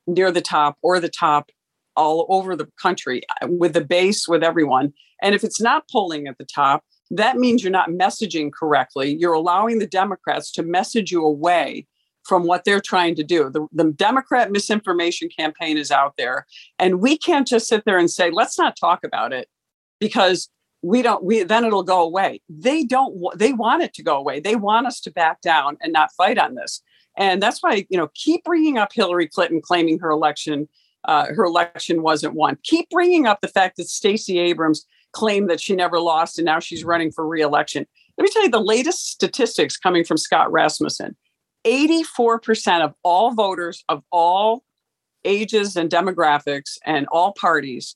near the top or the top all over the country uh, with the base, with everyone. And if it's not polling at the top, that means you're not messaging correctly. You're allowing the Democrats to message you away from what they're trying to do. The, the Democrat misinformation campaign is out there. And we can't just sit there and say, let's not talk about it because we don't we then it'll go away they don't they want it to go away they want us to back down and not fight on this and that's why you know keep bringing up hillary clinton claiming her election uh, her election wasn't won keep bringing up the fact that stacey abrams claim that she never lost and now she's running for reelection. Let me tell you the latest statistics coming from Scott Rasmussen 84% of all voters of all ages and demographics and all parties,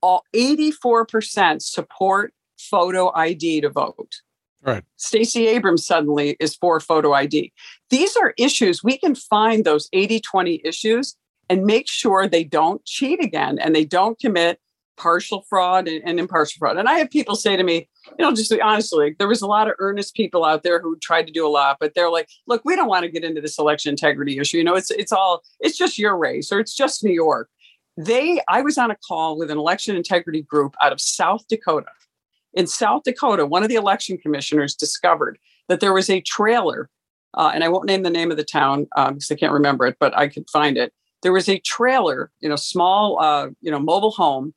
all 84% support photo ID to vote. Right. Stacey Abrams suddenly is for photo ID. These are issues we can find those 80 20 issues and make sure they don't cheat again and they don't commit partial fraud and, and, impartial fraud. And I have people say to me, you know, just honestly, there was a lot of earnest people out there who tried to do a lot, but they're like, look, we don't want to get into this election integrity issue. You know, it's it's all it's just your race or it's just New York. They I was on a call with an election integrity group out of South Dakota. In South Dakota, one of the election commissioners discovered that there was a trailer, uh, and I won't name the name of the town um, because I can't remember it, but I could find it. There was a trailer, you know, small, uh, you know, mobile home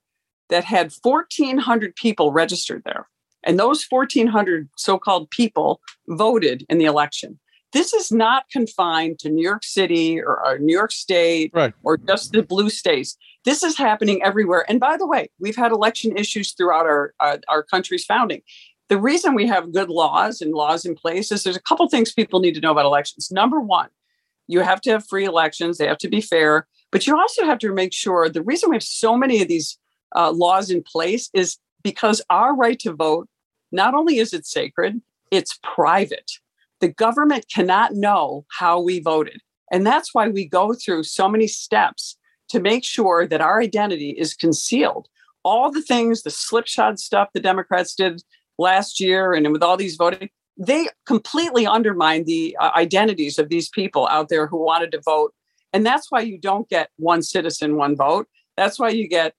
that had 1,400 people registered there. And those 1,400 so called people voted in the election. This is not confined to New York City or, or New York State right. or just the blue states. This is happening everywhere. And by the way, we've had election issues throughout our, uh, our country's founding. The reason we have good laws and laws in place is there's a couple things people need to know about elections. Number one, you have to have free elections, they have to be fair, but you also have to make sure the reason we have so many of these uh, laws in place is because our right to vote not only is it sacred, it's private. The government cannot know how we voted. And that's why we go through so many steps to make sure that our identity is concealed. All the things, the slipshod stuff the Democrats did last year and with all these voting, they completely undermine the uh, identities of these people out there who wanted to vote. And that's why you don't get one citizen, one vote. That's why you get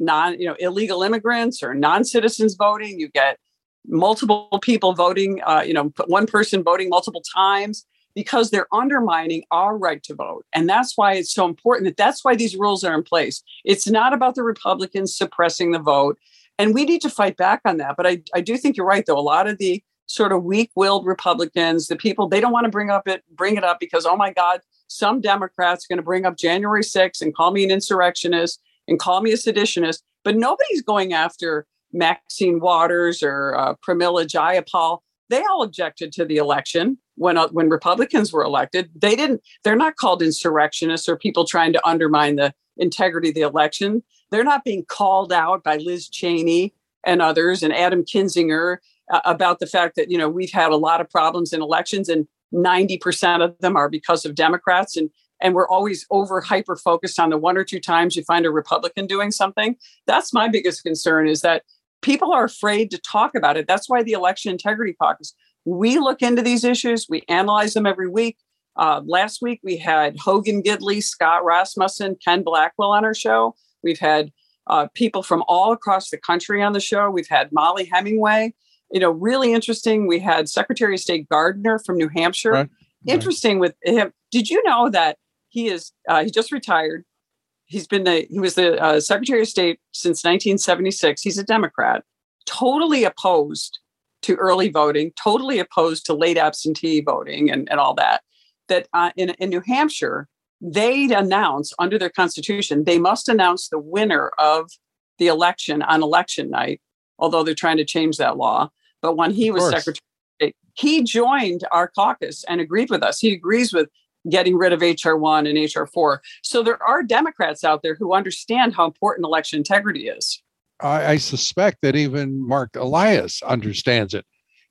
non, you know, illegal immigrants or non-citizens voting. You get multiple people voting, uh, you know, one person voting multiple times because they're undermining our right to vote. And that's why it's so important that that's why these rules are in place. It's not about the Republicans suppressing the vote. And we need to fight back on that. But I, I do think you're right, though. A lot of the sort of weak-willed Republicans, the people, they don't want to bring up it, bring it up because, oh my God, some Democrats are going to bring up January 6th and call me an insurrectionist and call me a seditionist, but nobody's going after Maxine Waters or uh, Pramila Jayapal. They all objected to the election when uh, when Republicans were elected. They didn't. They're not called insurrectionists or people trying to undermine the integrity of the election. They're not being called out by Liz Cheney and others and Adam Kinzinger uh, about the fact that you know we've had a lot of problems in elections and 90% of them are because of Democrats and and we're always over hyper focused on the one or two times you find a Republican doing something. That's my biggest concern is that people are afraid to talk about it. That's why the Election Integrity Caucus, we look into these issues, we analyze them every week. Uh, last week, we had Hogan Gidley, Scott Rasmussen, Ken Blackwell on our show. We've had uh, people from all across the country on the show. We've had Mollie Hemingway. You know, really interesting. We had Secretary of State Gardner from New Hampshire. Right. Interesting with him. Did you know that he is uh, he just retired. He's been the he was the uh, Secretary of State since 1976. He's a Democrat, totally opposed to early voting, totally opposed to late absentee voting and, and all that. That uh, in, in New Hampshire, they'd announce under their constitution they must announce the winner of the election on election night. Although they're trying to change that law, but when he was Secretary he joined our caucus and agreed with us. He agrees with getting rid of HR1 and HR4. So there are Democrats out there who understand how important election integrity is. I, I suspect that even Marc Elias understands it.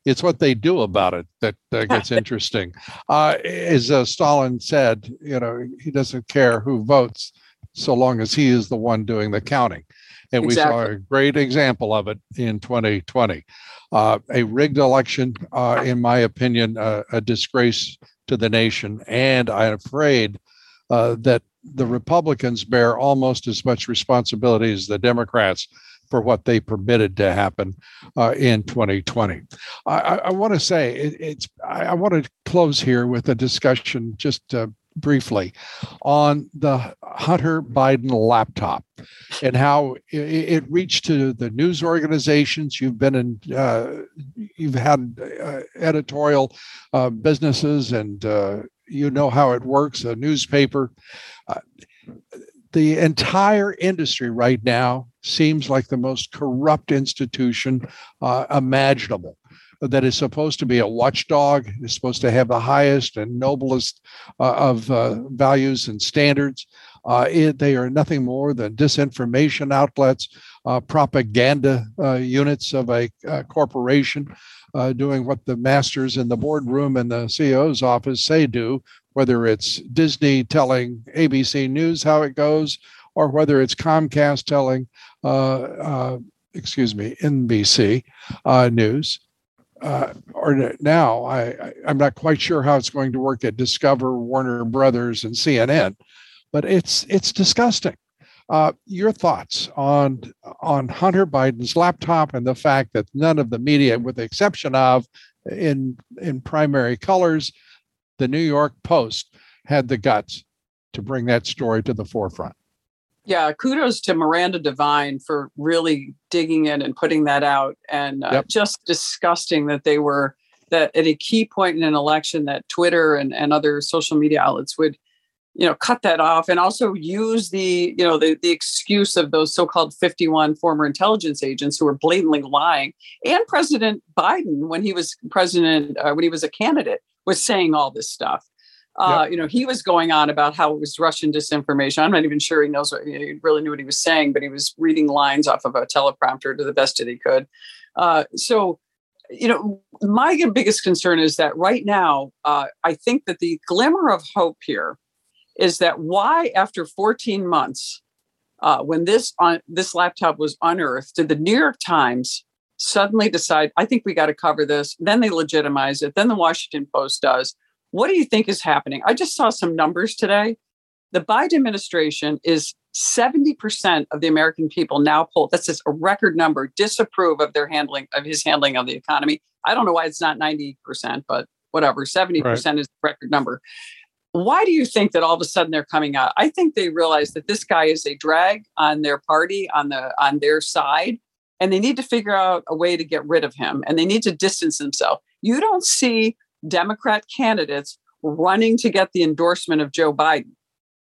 It's what they do about it that uh, gets interesting. Uh, as uh, Stalin said, you know, he doesn't care who votes so long as he is the one doing the counting. And exactly. we saw a great example of it in 2020. Uh, a rigged election, uh, in my opinion, uh, a disgrace to the nation. And I'm afraid uh, that the Republicans bear almost as much responsibility as the Democrats for what they permitted to happen uh, in 2020. I, I want to say it, it's. I, I, want to close here with a discussion just uh, briefly on the Hunter Biden laptop and how it, it, reached to the news organizations. You've been in, uh, you've had uh, editorial uh, businesses, and uh, you know how it works. A newspaper. Uh, the entire industry right now seems like the most corrupt institution uh, imaginable that is supposed to be a watchdog, is supposed to have the highest and noblest uh, of uh, values and standards. Uh, it, they are nothing more than disinformation outlets, uh, propaganda uh, units of a, corporation uh, doing what the masters in the boardroom and the CEO's office say do, whether it's Disney telling ABC News how it goes, or whether it's Comcast telling, excuse me, NBC News uh, or now I, I'm not quite sure how it's going to work at Discover, Warner Brothers, and CNN, but it's it's disgusting. Uh, your thoughts on on Hunter Biden's laptop and the fact that none of the media, with the exception of in in primary colors, the New York Post had the guts to bring that story to the forefront. Yeah, kudos to Miranda Devine for really digging in and putting that out. And uh, yep. just disgusting that they were that at a key point in an election that Twitter and, and other social media outlets would, you know, cut that off and also use the, you know, the, the excuse of those so-called 51 former intelligence agents who were blatantly lying. And President Biden, when he was president, uh, when he was a candidate, was saying all this stuff. Uh, yep. You know, he was going on about how it was Russian disinformation. I'm not even sure he knows what he really knew what he was saying, but he was reading lines off of a teleprompter to the best that he could. Uh, so, you know, my biggest concern is that right now, uh, I think that the glimmer of hope here is that why, after 14 months, uh, when this on this laptop was unearthed, did the New York Times suddenly decide, I think we got to cover this? Then they legitimize it. Then the Washington Post does. What do you think is happening? I just saw some numbers today. The Biden administration is 70% of the American people now polled. That's just a record number, disapprove of their handling of his handling of the economy. I don't know why it's not 90%, but whatever, 70% right. is the record number. Why do you think that all of a sudden they're coming out? I think they realize that this guy is a drag on their party, on the on their side, and they need to figure out a way to get rid of him and they need to distance themselves. You don't see Democrat candidates running to get the endorsement of Joe Biden.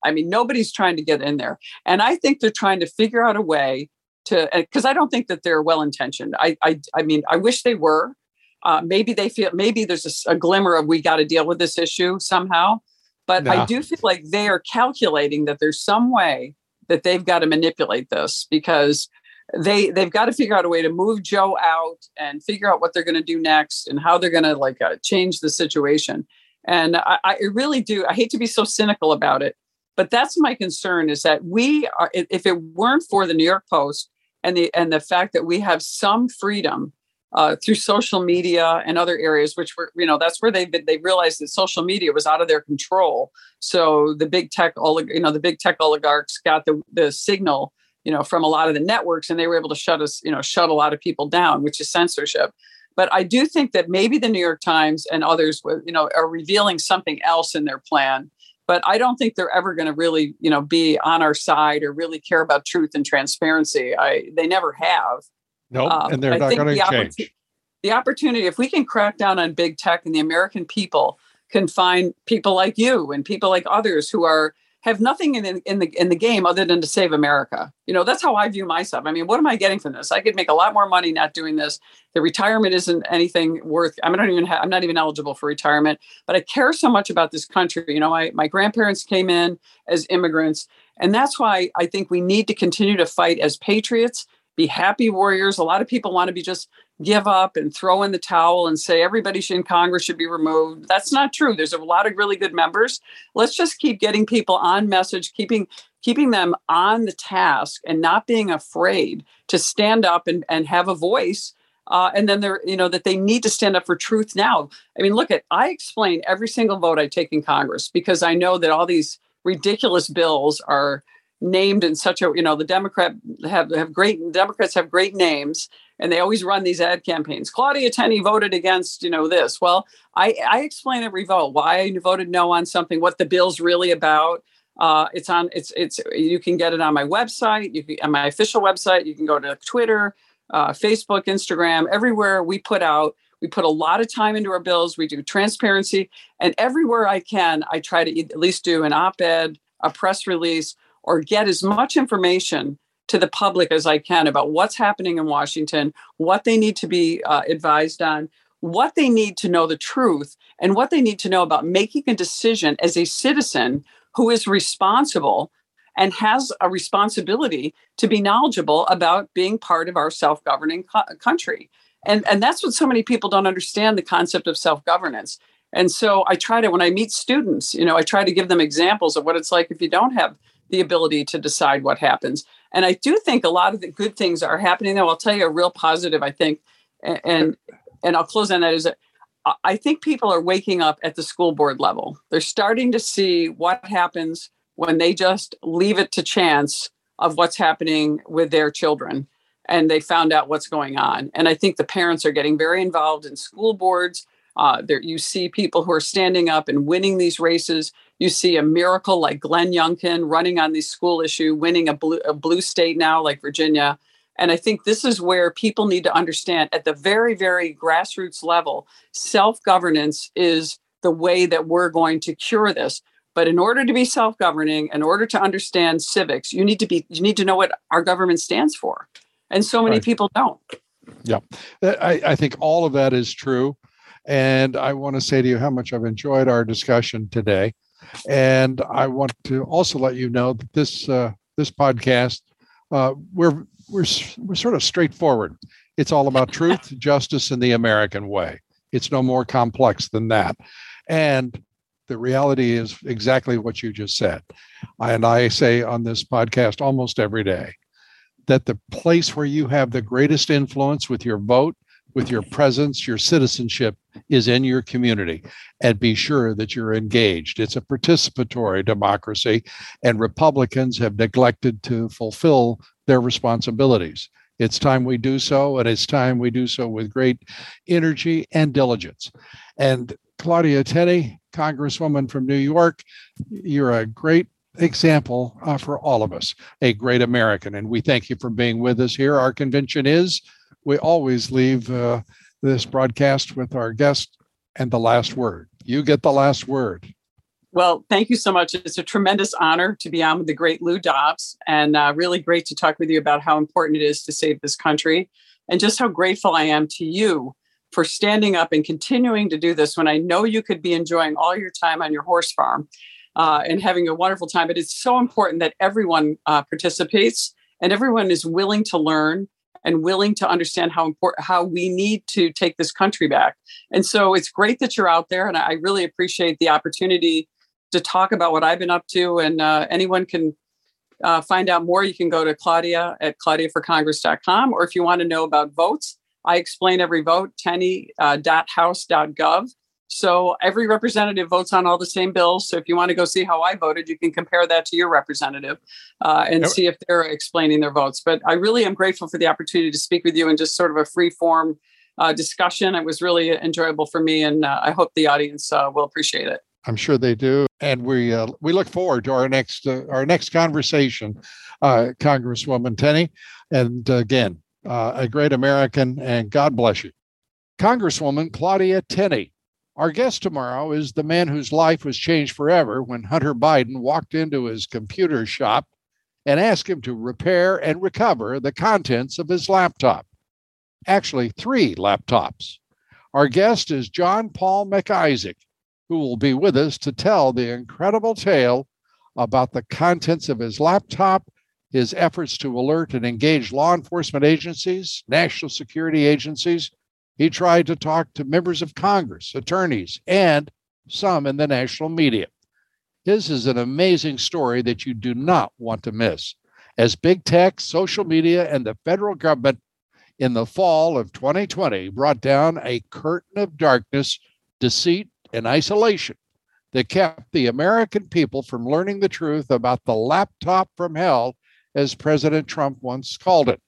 I mean, nobody's trying to get in there. And I think they're trying to figure out a way to, because I don't think that they're well intentioned. I, I, I mean, I wish they were. Uh, maybe they feel, maybe there's a, a glimmer of we got to deal with this issue somehow. But I do feel like they are calculating that there's some way that they've got to manipulate this because they they've got to figure out a way to move Joe out and figure out what they're going to do next and how they're going to like uh, change the situation. And I, I really do. I hate to be so cynical about it, but that's my concern is that we are. If it weren't for the New York Post and the and the fact that we have some freedom uh, through social media and other areas, which were, you know, that's where they they realized that social media was out of their control. So the big tech, you know, the big tech oligarchs got the the signal you know, from a lot of the networks, and they were able to shut us, you know, shut a lot of people down, which is censorship. But I do think that maybe the New York Times and others, you know, are revealing something else in their plan. But I don't think they're ever going to really, you know, be on our side or really care about truth and transparency. I they never have. No, nope, um, and they're not going to change. The opportunity, if we can crack down on big tech and the American people can find people like you and people like others who are have nothing in, in the in the game other than to save America. You know, that's how I view myself. I mean, what am I getting from this? I could make a lot more money not doing this. The retirement isn't anything worth. I don't even. I'm not even eligible for retirement. But I care so much about this country. You know, my my grandparents came in as immigrants, and that's why I think we need to continue to fight as patriots. Be happy warriors. A lot of people want to be just give up and throw in the towel and say everybody in Congress should be removed. That's not true. There's a lot of really good members. Let's just keep getting people on message, keeping keeping them on the task and not being afraid to stand up and, and have a voice. Uh, and then they're, you know, that they need to stand up for truth now. I mean, look at, I explain every single vote I take in Congress because I know that all these ridiculous bills are named in such a, you know, the Democrat have, have great, Democrats have great names and they always run these ad campaigns. Claudia Tenney voted against, you know, this. Well, I, I explain every vote why I voted no on something, what the bill's really about. Uh, it's on. It's it's. You can get it on my website. You can on my official website. You can go to Twitter, uh, Facebook, Instagram, everywhere. We put out. We put a lot of time into our bills. We do transparency, and everywhere I can, I try to at least do an op-ed, a press release, or get as much information to the public as I can about what's happening in Washington, what they need to be uh, advised on, what they need to know the truth, and what they need to know about making a decision as a citizen who is responsible and has a responsibility to be knowledgeable about being part of our self-governing co- country. And, and that's what so many people don't understand the concept of self-governance. And so I try to, when I meet students, you know, I try to give them examples of what it's like if you don't have the ability to decide what happens. And I do think a lot of the good things are happening. Though I'll tell you a real positive. I think, and and I'll close on that is that I think people are waking up at the school board level. They're starting to see what happens when they just leave it to chance of what's happening with their children and they found out what's going on. And I think the parents are getting very involved in school boards. Uh, there, you see people who are standing up and winning these races. You see a miracle like Glenn Youngkin running on the school issue, winning a blue, a blue state now like Virginia. And I think this is where people need to understand at the very, very grassroots level, self governance is the way that we're going to cure this. But in order to be self governing, in order to understand civics, you need to be you need to know what our government stands for. And so many right. people don't. Yeah, uh, I, I think all of that is true. And I want to say to you how much I've enjoyed our discussion today. And I want to also let you know that this uh, this podcast uh, we're we're we're sort of straightforward. It's all about truth, justice, and the American way. It's no more complex than that. And the reality is exactly what you just said. And I say on this podcast almost every day that the place where you have the greatest influence with your vote with your presence, your citizenship is in your community, and be sure that you're engaged. It's a participatory democracy, and Republicans have neglected to fulfill their responsibilities. It's time we do so, and it's time we do so with great energy and diligence. And Claudia Tenney, Congresswoman from New York, you're a great example uh, for all of us, a great American. And we thank you for being with us here. Our convention is we always leave uh, this broadcast with our guest and the last word. You get the last word. Well, thank you so much. It's a tremendous honor to be on with the great Lou Dobbs, and uh, really great to talk with you about how important it is to save this country, and just how grateful I am to you for standing up and continuing to do this when I know you could be enjoying all your time on your horse farm uh, and having a wonderful time. But it's so important that everyone uh, participates and everyone is willing to learn and willing to understand how important how we need to take this country back. And so it's great that you're out there, and I really appreciate the opportunity to talk about what I've been up to. And uh, anyone can uh, find out more. You can go to Claudia at claudiaforcongress.com, or if you want to know about votes, I explain every vote. Tenney.house.gov. Uh, so every representative votes on all the same bills. So if you want to go see how I voted, you can compare that to your representative uh, and see if they're explaining their votes. But I really am grateful for the opportunity to speak with you in just sort of a free form uh, discussion. It was really enjoyable for me, and uh, I hope the audience uh, will appreciate it. I'm sure they do, and we uh, we look forward to our next uh, our next conversation, Congresswoman Tenney. And again, a great American, and God bless you, Congresswoman Claudia Tenney. Our guest tomorrow is the man whose life was changed forever when Hunter Biden walked into his computer shop and asked him to repair and recover the contents of his laptop. Actually, three laptops. Our guest is John Paul Mac Isaac, who will be with us to tell the incredible tale about the contents of his laptop, his efforts to alert and engage law enforcement agencies, national security agencies, he tried to talk to members of Congress, attorneys, and some in the national media. His is an amazing story that you do not want to miss. As big tech, social media, and the federal government in the fall of 2020 brought down a curtain of darkness, deceit, and isolation that kept the American people from learning the truth about the laptop from hell, as President Trump once called it.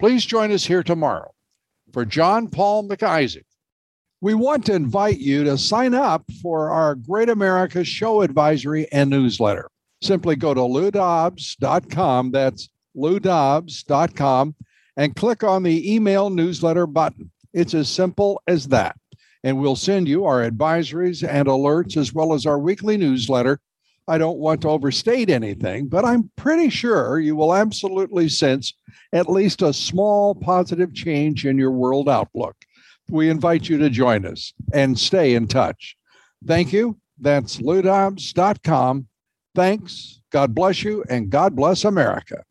Please join us here tomorrow for John Paul Mac Isaac. We want to invite you to sign up for our Great America Show Advisory and newsletter. Simply go to loudobbs.com, that's loudobbs.com, and click on the email newsletter button. It's as simple as that. And we'll send you our advisories and alerts as well as our weekly newsletter I don't want to overstate anything, but I'm pretty sure you will absolutely sense at least a small positive change in your world outlook. We invite you to join us and stay in touch. Thank you. That's loudobbs.com. Thanks. God bless you and God bless America.